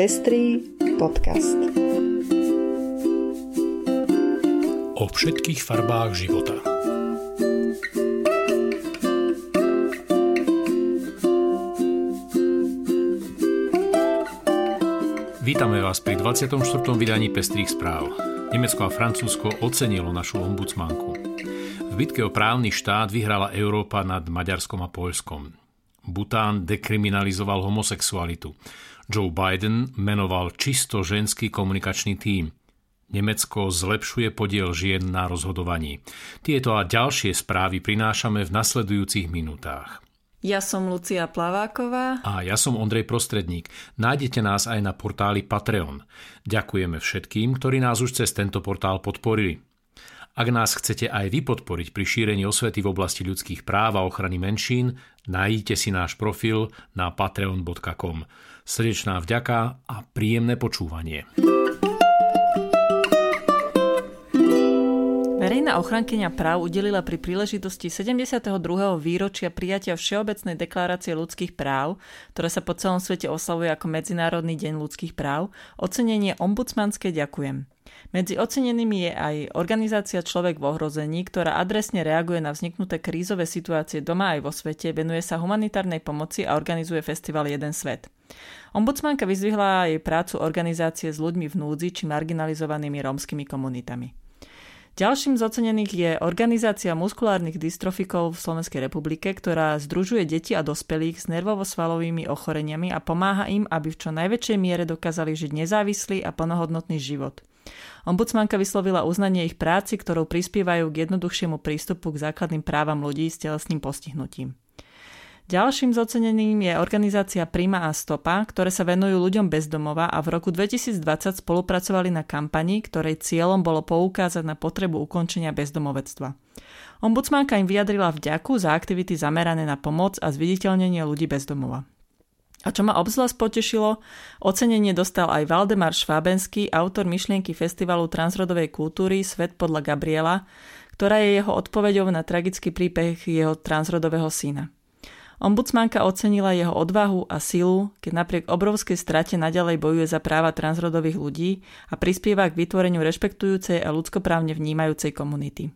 Pestrý podcast. O všetkých farbách života. Vítame vás pri 24. vydaní Pestrých správ. Nemecko a Francúzsko ocenilo našu ombudsmanku. V bitke o právny štát vyhrala Európa nad Maďarskom a Poľskom. Bután dekriminalizoval homosexualitu. Joe Biden menoval čisto ženský komunikačný tím. Nemecko zlepšuje podiel žien na rozhodovaní. Tieto a ďalšie správy prinášame v nasledujúcich minútach. Ja som Lucia Plaváková. A ja som Ondrej Prostredník. Nájdete nás aj na portáli Patreon. Ďakujeme všetkým, ktorí nás už cez tento portál podporili. Ak nás chcete aj vy podporiť pri šírení osvety v oblasti ľudských práv a ochrany menšín, nájdite si náš profil na patreon.com. Srdečná vďaka a príjemné počúvanie. Verejná ochrankyňa práv udelila pri príležitosti 72. výročia prijatia Všeobecnej deklarácie ľudských práv, ktoré sa po celom svete oslavuje ako Medzinárodný deň ľudských práv, ocenenie ombudsmanské ďakujem. Medzi ocenenými je aj organizácia Človek v ohrození, ktorá adresne reaguje na vzniknuté krízové situácie doma aj vo svete, venuje sa humanitárnej pomoci a organizuje festival Jeden svet. Ombudsmanka vyzvihla jej prácu organizácie s ľuďmi v núdzi či marginalizovanými rómskymi komunitami. Ďalším z ocenených je organizácia muskulárnych dystrofikov v Slovenskej republike, ktorá združuje deti a dospelých s nervovo-svalovými ochoreniami a pomáha im, aby v čo najväčšej miere dokázali žiť nezávislý a plnohodnotný život. Ombudsmanka vyslovila uznanie ich práci, ktorou prispievajú k jednoduchšiemu prístupu k základným právam ľudí s telesným postihnutím. Ďalším zoceneným je organizácia Prima a Stopa, ktoré sa venujú ľuďom bezdomova a v roku 2020 spolupracovali na kampani, ktorej cieľom bolo poukázať na potrebu ukončenia bezdomovectva. Ombudsmanka im vyjadrila vďaku za aktivity zamerané na pomoc a zviditeľnenie ľudí bezdomova. A čo ma obzvlášť potešilo, ocenenie dostal aj Valdemar Švábenský, autor myšlienky Festivalu transrodovej kultúry Svet podľa Gabriela, ktorá je jeho odpoveďou na tragický príbeh jeho transrodového syna. Ombudsmanka ocenila jeho odvahu a silu, keď napriek obrovskej strate nadalej bojuje za práva transrodových ľudí a prispieva k vytvoreniu rešpektujúcej a ľudskoprávne vnímajúcej komunity.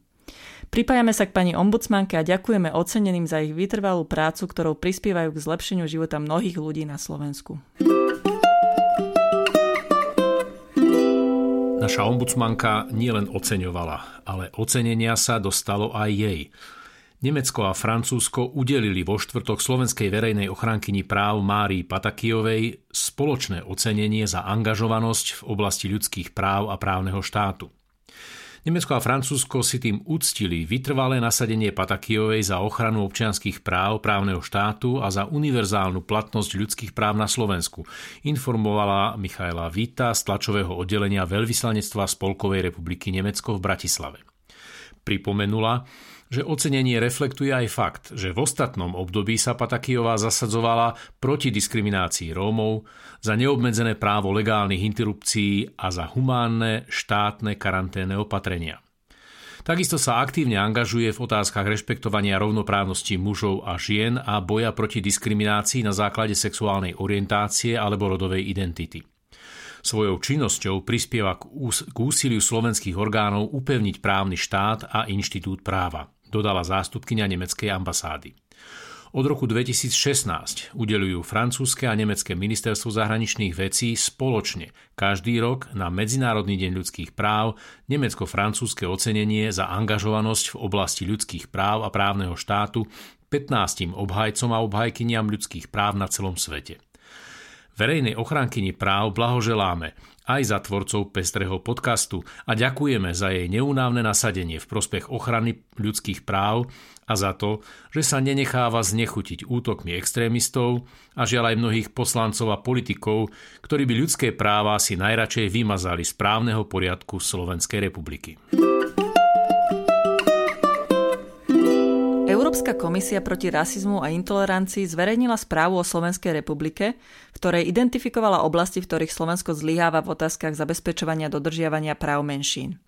Pripájame sa k pani ombudsmanke a ďakujeme oceneným za ich vytrvalú prácu, ktorou prispievajú k zlepšeniu života mnohých ľudí na Slovensku. Naša ombudsmanka nielen oceňovala, ale ocenenia sa dostalo aj jej. Nemecko a Francúzsko udelili vo štvrtok slovenskej verejnej ochránkyni práv Márii Patakijovej spoločné ocenenie za angažovanosť v oblasti ľudských práv a právneho štátu. Nemecko a Francúzsko si tým uctili vytrvalé nasadenie Patakijovej za ochranu občianských práv právneho štátu a za univerzálnu platnosť ľudských práv na Slovensku, informovala Michaela Vita z tlačového oddelenia Veľvyslanectva Spolkovej republiky Nemecko v Bratislave. Pripomenula, že ocenenie reflektuje aj fakt, že v ostatnom období sa Patakijová zasadzovala proti diskriminácii Rómov, za neobmedzené právo legálnych interrupcií a za humánne štátne karanténne opatrenia. Takisto sa aktívne angažuje v otázkach rešpektovania rovnoprávnosti mužov a žien a boja proti diskriminácii na základe sexuálnej orientácie alebo rodovej identity. Svojou činnosťou prispieva k úsiliu slovenských orgánov upevniť právny štát a inštitút práva dodala zástupkynia nemeckej ambasády. Od roku 2016 udelujú francúzske a nemecké ministerstvo zahraničných vecí spoločne každý rok na Medzinárodný deň ľudských práv nemecko-francúzske ocenenie za angažovanosť v oblasti ľudských práv a právneho štátu 15 obhajcom a obhajkyniam ľudských práv na celom svete. Verejnej ochránkyni práv blahoželáme aj za tvorcov Pestrého podcastu a ďakujeme za jej neunávne nasadenie v prospech ochrany ľudských práv a za to, že sa nenecháva znechutiť útokmi extrémistov a žiaľ aj mnohých poslancov a politikov, ktorí by ľudské práva si najradšej vymazali z právneho poriadku Slovenskej republiky. Európska komisia proti rasizmu a intolerancii zverejnila správu o Slovenskej republike, v ktorej identifikovala oblasti, v ktorých Slovensko zlyháva v otázkach zabezpečovania dodržiavania práv menšín.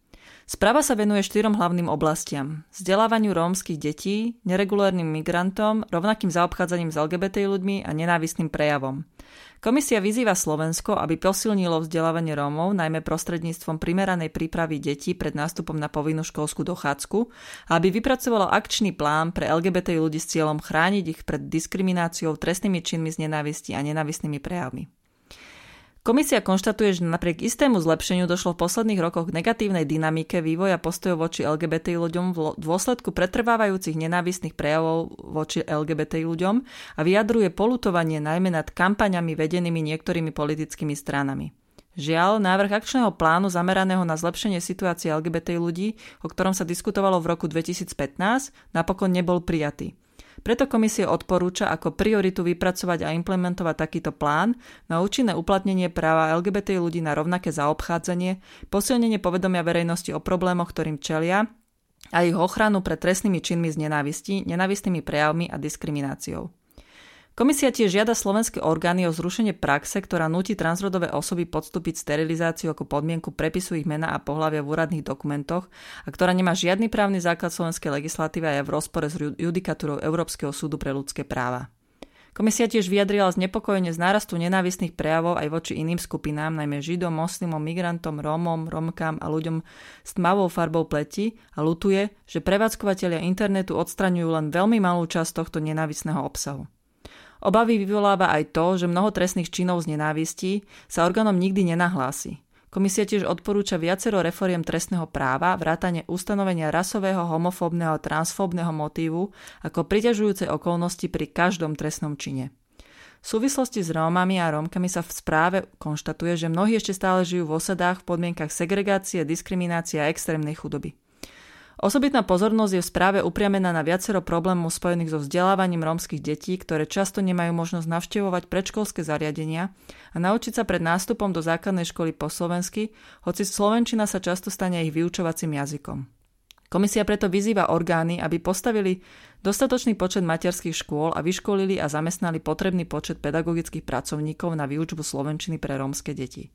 Správa sa venuje štyrom hlavným oblastiam. Vzdelávaniu rómskych detí, neregulárnym migrantom, rovnakým zaobchádzaním s LGBT ľuďmi a nenávistným prejavom. Komisia vyzýva Slovensko, aby posilnilo vzdelávanie Rómov, najmä prostredníctvom primeranej prípravy detí pred nástupom na povinnú školskú dochádzku a aby vypracovalo akčný plán pre LGBT ľudí s cieľom chrániť ich pred diskrimináciou, trestnými činmi z nenávisti a nenávistnými prejavmi. Komisia konštatuje, že napriek istému zlepšeniu došlo v posledných rokoch k negatívnej dynamike vývoja postojov voči LGBT ľuďom v dôsledku pretrvávajúcich nenávistných prejavov voči LGBT ľuďom a vyjadruje polutovanie najmä nad kampaňami vedenými niektorými politickými stranami. Žiaľ, návrh akčného plánu zameraného na zlepšenie situácie LGBT ľudí, o ktorom sa diskutovalo v roku 2015, napokon nebol prijatý. Preto komisie odporúča ako prioritu vypracovať a implementovať takýto plán na účinné uplatnenie práva LGBT ľudí na rovnaké zaobchádzanie, posilnenie povedomia verejnosti o problémoch, ktorým čelia a ich ochranu pred trestnými činmi z nenávisti, nenávistnými prejavmi a diskrimináciou. Komisia tiež žiada slovenské orgány o zrušenie praxe, ktorá nutí transrodové osoby podstúpiť sterilizáciu ako podmienku prepisu ich mena a pohľavia v úradných dokumentoch a ktorá nemá žiadny právny základ slovenskej legislatívy a je v rozpore s judikatúrou Európskeho súdu pre ľudské práva. Komisia tiež vyjadrila znepokojenie z nárastu nenávistných prejavov aj voči iným skupinám, najmä Židom, moslimom, migrantom, Rómom, Romkám a ľuďom s tmavou farbou pleti a lutuje, že prevádzkovateľia internetu odstraňujú len veľmi malú časť tohto nenávistného obsahu. Obavy vyvoláva aj to, že mnoho trestných činov z nenávistí sa orgánom nikdy nenahlási. Komisia tiež odporúča viacero reforiem trestného práva, vrátane ustanovenia rasového, homofóbneho a transfóbneho motívu ako priťažujúce okolnosti pri každom trestnom čine. V súvislosti s Rómami a Rómkami sa v správe konštatuje, že mnohí ešte stále žijú v osadách v podmienkach segregácie, diskriminácie a extrémnej chudoby. Osobitná pozornosť je v správe upriamená na viacero problémov spojených so vzdelávaním rómskych detí, ktoré často nemajú možnosť navštevovať predškolské zariadenia a naučiť sa pred nástupom do základnej školy po slovensky, hoci slovenčina sa často stane ich vyučovacím jazykom. Komisia preto vyzýva orgány, aby postavili dostatočný počet materských škôl a vyškolili a zamestnali potrebný počet pedagogických pracovníkov na výučbu slovenčiny pre rómske deti.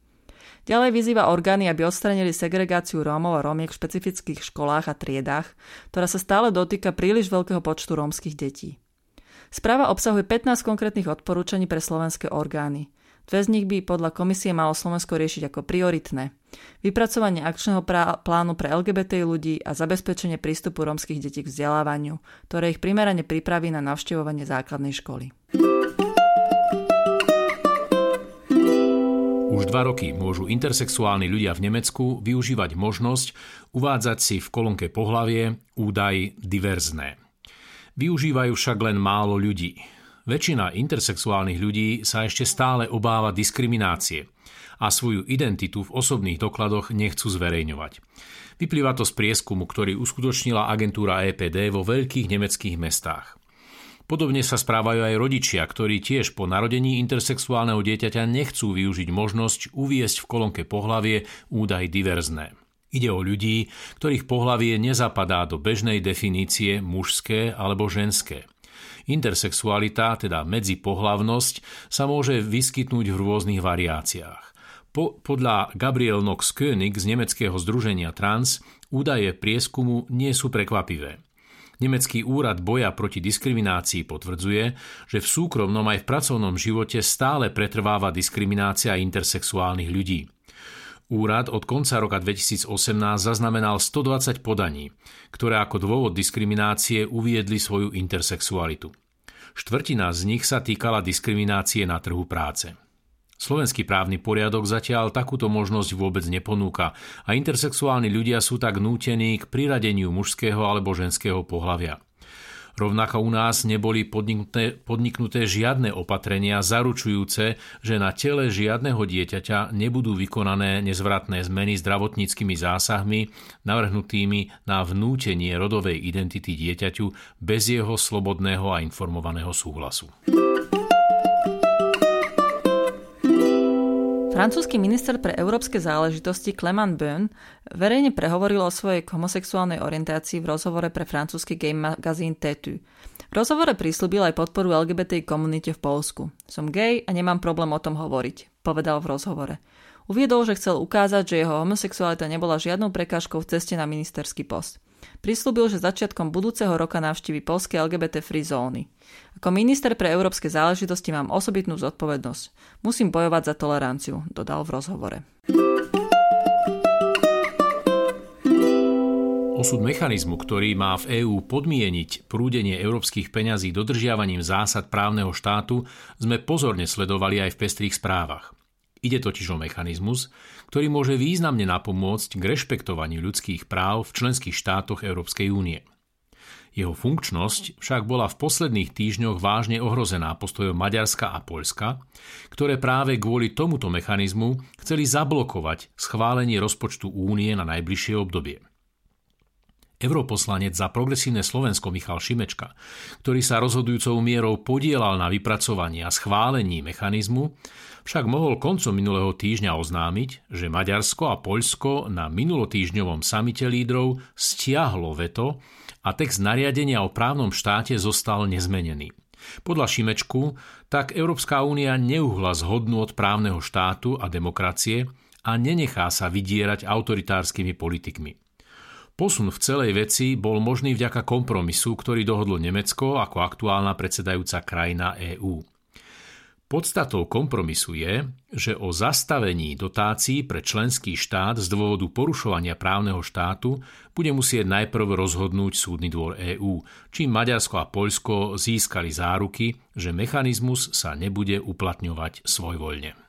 Ďalej vyzýva orgány, aby odstranili segregáciu Rómov a Rómiek v špecifických školách a triedách, ktorá sa stále dotýka príliš veľkého počtu rómskych detí. Správa obsahuje 15 konkrétnych odporúčaní pre slovenské orgány. Dve z nich by podľa komisie malo Slovensko riešiť ako prioritné. Vypracovanie akčného plánu pre LGBT ľudí a zabezpečenie prístupu rómskych detí k vzdelávaniu, ktoré ich primerane pripraví na navštevovanie základnej školy. Už dva roky môžu intersexuálni ľudia v Nemecku využívať možnosť uvádzať si v kolónke pohlavie údaj diverzné. Využívajú však len málo ľudí. Väčšina intersexuálnych ľudí sa ešte stále obáva diskriminácie a svoju identitu v osobných dokladoch nechcú zverejňovať. Vyplýva to z prieskumu, ktorý uskutočnila agentúra EPD vo veľkých nemeckých mestách. Podobne sa správajú aj rodičia, ktorí tiež po narodení intersexuálneho dieťaťa nechcú využiť možnosť uviesť v kolónke pohlavie údaj diverzné. Ide o ľudí, ktorých pohlavie nezapadá do bežnej definície mužské alebo ženské. Intersexualita, teda medzipohlavnosť, sa môže vyskytnúť v rôznych variáciách. Po, podľa Gabriel Knox König z nemeckého združenia Trans údaje prieskumu nie sú prekvapivé. Nemecký úrad boja proti diskriminácii potvrdzuje, že v súkromnom aj v pracovnom živote stále pretrváva diskriminácia intersexuálnych ľudí. Úrad od konca roka 2018 zaznamenal 120 podaní, ktoré ako dôvod diskriminácie uviedli svoju intersexualitu. Štvrtina z nich sa týkala diskriminácie na trhu práce. Slovenský právny poriadok zatiaľ takúto možnosť vôbec neponúka a intersexuálni ľudia sú tak nútení k priradeniu mužského alebo ženského pohľavia. Rovnako u nás neboli podniknuté, podniknuté žiadne opatrenia zaručujúce, že na tele žiadneho dieťaťa nebudú vykonané nezvratné zmeny zdravotníckými zásahmi navrhnutými na vnútenie rodovej identity dieťaťu bez jeho slobodného a informovaného súhlasu. Francúzsky minister pre európske záležitosti Clement Bonne verejne prehovoril o svojej homosexuálnej orientácii v rozhovore pre francúzsky game magazín Tetu. V rozhovore prislúbil aj podporu LGBT komunite v Polsku. Som gay a nemám problém o tom hovoriť, povedal v rozhovore. Uviedol, že chcel ukázať, že jeho homosexualita nebola žiadnou prekážkou v ceste na ministerský post. Prislúbil, že začiatkom budúceho roka navštívi polské LGBT free zóny. Ako minister pre európske záležitosti mám osobitnú zodpovednosť. Musím bojovať za toleranciu, dodal v rozhovore. Osud mechanizmu, ktorý má v EÚ podmieniť prúdenie európskych peňazí dodržiavaním zásad právneho štátu, sme pozorne sledovali aj v pestrých správach. Ide totiž o mechanizmus, ktorý môže významne napomôcť k rešpektovaniu ľudských práv v členských štátoch Európskej únie. Jeho funkčnosť však bola v posledných týždňoch vážne ohrozená postojom Maďarska a Poľska, ktoré práve kvôli tomuto mechanizmu chceli zablokovať schválenie rozpočtu únie na najbližšie obdobie. Europoslanec za progresívne Slovensko Michal Šimečka, ktorý sa rozhodujúcou mierou podielal na vypracovaní a schválení mechanizmu, však mohol koncom minulého týždňa oznámiť, že Maďarsko a Poľsko na minulotýždňovom samite lídrov stiahlo veto a text nariadenia o právnom štáte zostal nezmenený. Podľa Šimečku tak Európska únia neuhla zhodnú od právneho štátu a demokracie a nenechá sa vydierať autoritárskymi politikmi. Posun v celej veci bol možný vďaka kompromisu, ktorý dohodlo Nemecko ako aktuálna predsedajúca krajina EÚ. Podstatou kompromisu je, že o zastavení dotácií pre členský štát z dôvodu porušovania právneho štátu bude musieť najprv rozhodnúť Súdny dvor EÚ, čím Maďarsko a Poľsko získali záruky, že mechanizmus sa nebude uplatňovať svojvoľne.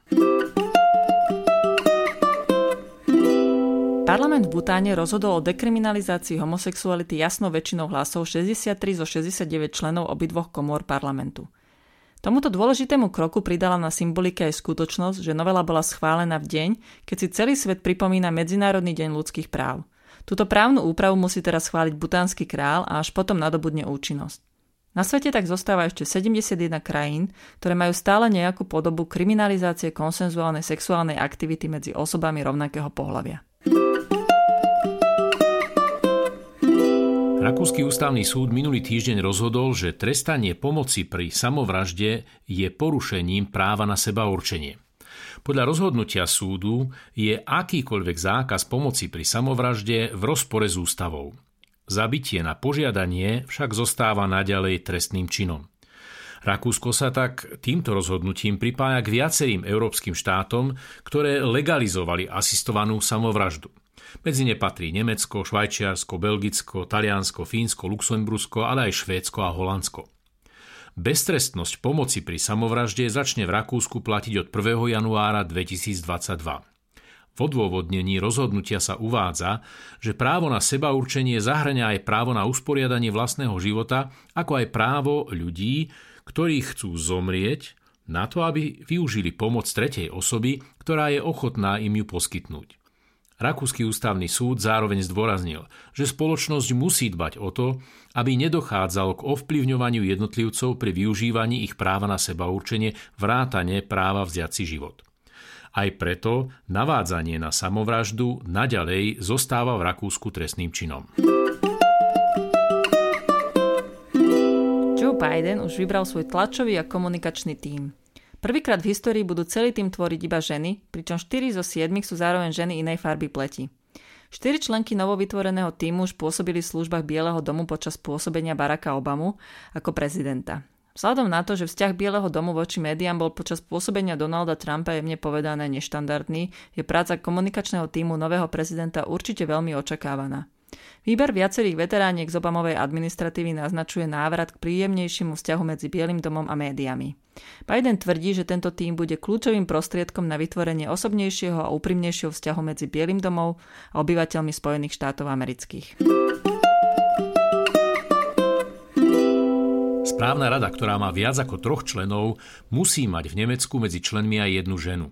Parlament v Butáne rozhodol o dekriminalizácii homosexuality jasnou väčšinou hlasov 63 zo 69 členov obidvoch komôr parlamentu. Tomuto dôležitému kroku pridala na symbolike aj skutočnosť, že novela bola schválená v deň, keď si celý svet pripomína Medzinárodný deň ľudských práv. Túto právnu úpravu musí teraz schváliť butánsky král a až potom nadobudne účinnosť. Na svete tak zostáva ešte 71 krajín, ktoré majú stále nejakú podobu kriminalizácie konsenzuálnej sexuálnej aktivity medzi osobami rovnakého pohľavia. Rakúsky ústavný súd minulý týždeň rozhodol, že trestanie pomoci pri samovražde je porušením práva na seba určenie. Podľa rozhodnutia súdu je akýkoľvek zákaz pomoci pri samovražde v rozpore s ústavou. Zabitie na požiadanie však zostáva naďalej trestným činom. Rakúsko sa tak týmto rozhodnutím pripája k viacerým európskym štátom, ktoré legalizovali asistovanú samovraždu. Medzi ne patrí Nemecko, Švajčiarsko, Belgicko, Taliansko, Fínsko, Luxembursko, ale aj Švédsko a Holandsko. Beztrestnosť pomoci pri samovražde začne v Rakúsku platiť od 1. januára 2022. V odôvodnení rozhodnutia sa uvádza, že právo na seba určenie zahrania aj právo na usporiadanie vlastného života, ako aj právo ľudí, ktorí chcú zomrieť, na to, aby využili pomoc tretej osoby, ktorá je ochotná im ju poskytnúť. Rakúsky ústavný súd zároveň zdôraznil, že spoločnosť musí dbať o to, aby nedochádzalo k ovplyvňovaniu jednotlivcov pri využívaní ich práva na seba určenie vrátane práva vziať si život. Aj preto navádzanie na samovraždu naďalej zostáva v Rakúsku trestným činom. Joe Biden už vybral svoj tlačový a komunikačný tím. Prvýkrát v histórii budú celý tým tvoriť iba ženy, pričom 4 zo 7 sú zároveň ženy inej farby pleti. Štyri členky novovytvoreného týmu už pôsobili v službách Bieleho domu počas pôsobenia Baracka Obamu ako prezidenta. Vzhľadom na to, že vzťah Bieleho domu voči médiám bol počas pôsobenia Donalda Trumpa jemne povedané neštandardný, je práca komunikačného týmu nového prezidenta určite veľmi očakávaná. Výber viacerých veterániek z Obamovej administratívy naznačuje návrat k príjemnejšiemu vzťahu medzi Bielým domom a médiami. Biden tvrdí, že tento tým bude kľúčovým prostriedkom na vytvorenie osobnejšieho a úprimnejšieho vzťahu medzi Bielým domom a obyvateľmi Spojených štátov amerických. Správna rada, ktorá má viac ako troch členov, musí mať v Nemecku medzi členmi aj jednu ženu.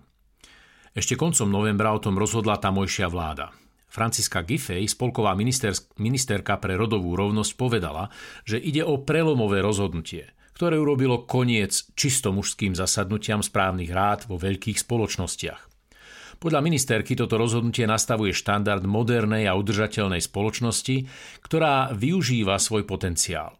Ešte koncom novembra o tom rozhodla tamojšia vláda. Franciska Giffey, spolková minister, ministerka pre rodovú rovnosť, povedala, že ide o prelomové rozhodnutie, ktoré urobilo koniec čisto mužským zasadnutiam správnych rád vo veľkých spoločnostiach. Podľa ministerky toto rozhodnutie nastavuje štandard modernej a udržateľnej spoločnosti, ktorá využíva svoj potenciál.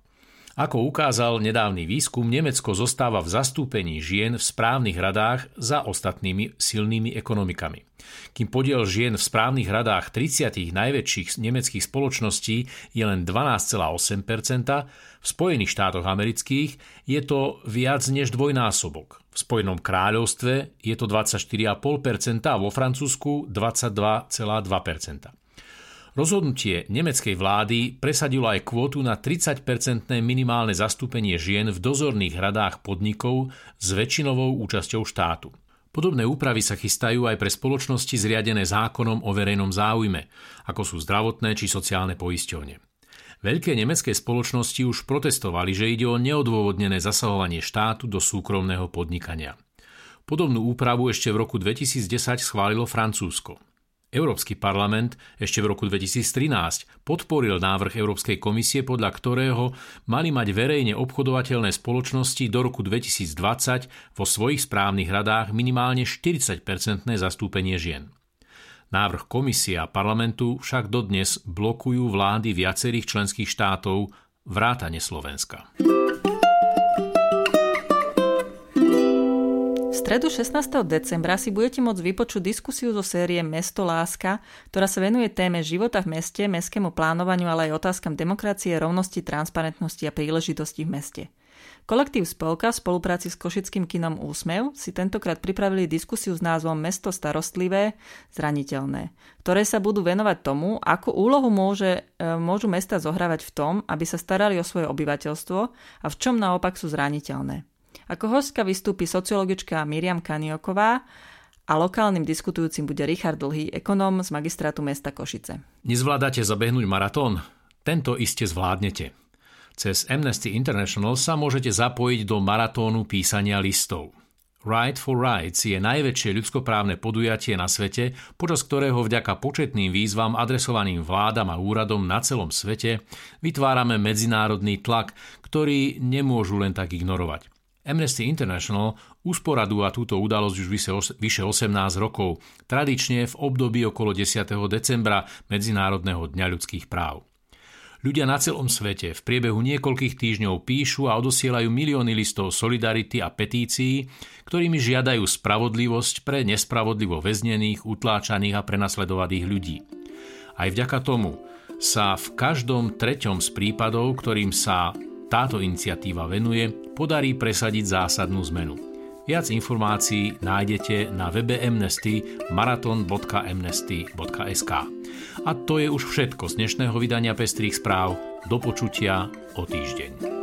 Ako ukázal nedávny výskum, Nemecko zostáva v zastúpení žien v správnych radách za ostatnými silnými ekonomikami. Kým podiel žien v správnych radách 30 najväčších nemeckých spoločností je len 12,8%, v Spojených štátoch amerických je to viac než dvojnásobok. V Spojenom kráľovstve je to 24,5% a vo Francúzsku 22,2%. Rozhodnutie nemeckej vlády presadilo aj kvótu na 30-percentné minimálne zastúpenie žien v dozorných radách podnikov s väčšinovou účasťou štátu. Podobné úpravy sa chystajú aj pre spoločnosti zriadené zákonom o verejnom záujme, ako sú zdravotné či sociálne poisťovne. Veľké nemecké spoločnosti už protestovali, že ide o neodôvodnené zasahovanie štátu do súkromného podnikania. Podobnú úpravu ešte v roku 2010 schválilo Francúzsko. Európsky parlament ešte v roku 2013 podporil návrh Európskej komisie, podľa ktorého mali mať verejne obchodovateľné spoločnosti do roku 2020 vo svojich správnych radách minimálne 40-percentné zastúpenie žien. Návrh komisie a parlamentu však dodnes blokujú vlády viacerých členských štátov vrátane Slovenska. Stredu 16. decembra si budete môcť vypočuť diskusiu zo série Mesto láska, ktorá sa venuje téme života v meste, mestskému plánovaniu, ale aj otázkam demokracie, rovnosti, transparentnosti a príležitosti v meste. Kolektív Spolka v spolupráci s košickým kinom Úsmev si tentokrát pripravili diskusiu s názvom Mesto starostlivé, zraniteľné, ktoré sa budú venovať tomu, ako úlohu môže, e, môžu mesta zohrávať v tom, aby sa starali o svoje obyvateľstvo a v čom naopak sú zraniteľné. Ako hostka vystúpi sociologička Miriam Kanioková a lokálnym diskutujúcim bude Richard Dlhý, ekonóm z magistrátu mesta Košice. Nezvládate zabehnúť maratón? Tento iste zvládnete. Cez Amnesty International sa môžete zapojiť do maratónu písania listov. Right for Rights je najväčšie ľudskoprávne podujatie na svete, počas ktorého vďaka početným výzvam adresovaným vládam a úradom na celom svete vytvárame medzinárodný tlak, ktorý nemôžu len tak ignorovať. Amnesty International usporadúva túto udalosť už vyše 18 rokov, tradične v období okolo 10. decembra Medzinárodného dňa ľudských práv. Ľudia na celom svete v priebehu niekoľkých týždňov píšu a odosielajú milióny listov solidarity a petícií, ktorými žiadajú spravodlivosť pre nespravodlivo väznených, utláčaných a prenasledovaných ľudí. Aj vďaka tomu sa v každom treťom z prípadov, ktorým sa táto iniciatíva venuje, podarí presadiť zásadnú zmenu. Viac informácií nájdete na webe Amnesty maraton.amnesty.sk. A to je už všetko z dnešného vydania Pestrých správ. Do počutia o týždeň.